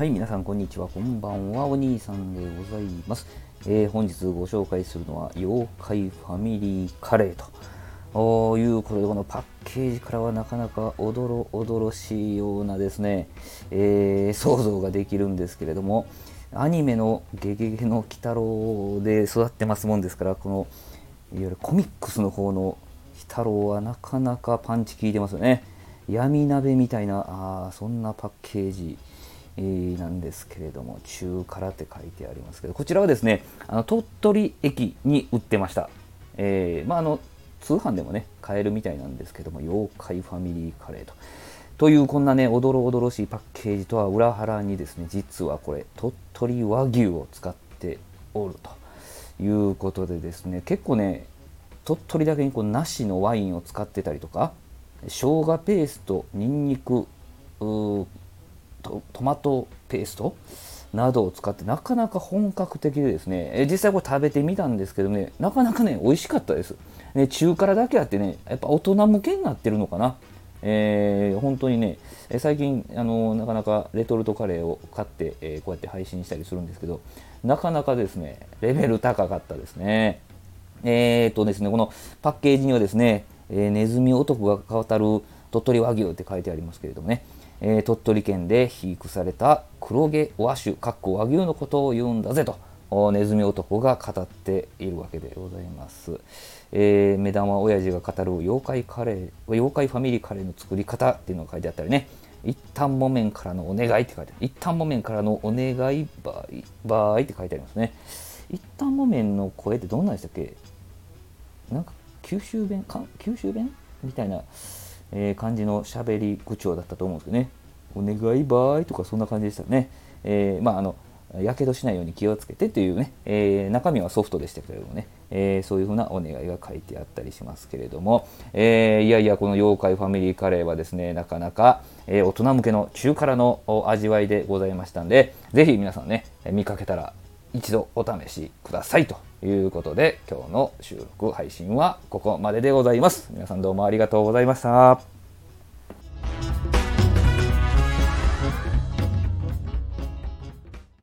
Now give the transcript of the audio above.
はい、皆さんこんにちは、こんばんは、お兄さんでございます。えー、本日ご紹介するのは、妖怪ファミリーカレーということで、このパッケージからはなかなかおどろおどろしいようなですね、えー、想像ができるんですけれども、アニメのゲゲゲの鬼太郎で育ってますもんですから、このいわゆるコミックスの方の鬼太郎はなかなかパンチ効いてますよね。闇鍋みたいな、あそんなパッケージ。なんですけれども中辛って書いてありますけどこちらはですねあの鳥取駅に売ってました、えー、まあ、あの通販でもね買えるみたいなんですけども妖怪ファミリーカレーと。というこんなねおどろおどろしいパッケージとは裏腹にですね実はこれ鳥取和牛を使っておると。いうことでですね結構ね鳥取だけにこう梨のワインを使ってたりとか生姜ペーストにんにくトマトペースト？などを使ってなかなか本格的でですね、え実際これ食べてみたんですけどねなかなかね美味しかったです、ね、中辛だけあってねやっぱ大人向けになってるのかな。えー、本当にねえ最近あのなかなかレトルトカレーを買って、えー、こうやって配信したりするんですけどなかなかですねレベル高かったですね。えー、っとですねこのパッケージにはですね、え、ネズミ男が語る鳥取和牛って書いてありますけれどもね。えー、鳥取県で飼育された黒毛和種かっこ和牛のことを言うんだぜとネズミ男が語っているわけでございます、えー、目玉親父が語る妖怪カレー妖怪ファミリーカレーの作り方っていうのが書いてあったりね。一旦木綿からのお願いって書いてある。一旦木綿からのお願い場合場合って書いてありますね。一旦木綿の声ってどんなんでしたっけ？なんか九州弁？か？九州弁？みたいな。えー、感じの喋り口調だったと思うんですけどね。お願いばーいとかそんな感じでしたね、えー、まああのやけどしないように気をつけてというね、えー、中身はソフトでしたけれどもね、えー、そういうふうなお願いが書いてあったりしますけれども、えー、いやいやこの妖怪ファミリーカレーはですねなかなか、え大人向けの中辛の味わいでございましたんでぜひ皆さんね見かけたら一度お試しくださいということで今日の収録配信はここまででございます。皆さんどうもありがとうございました。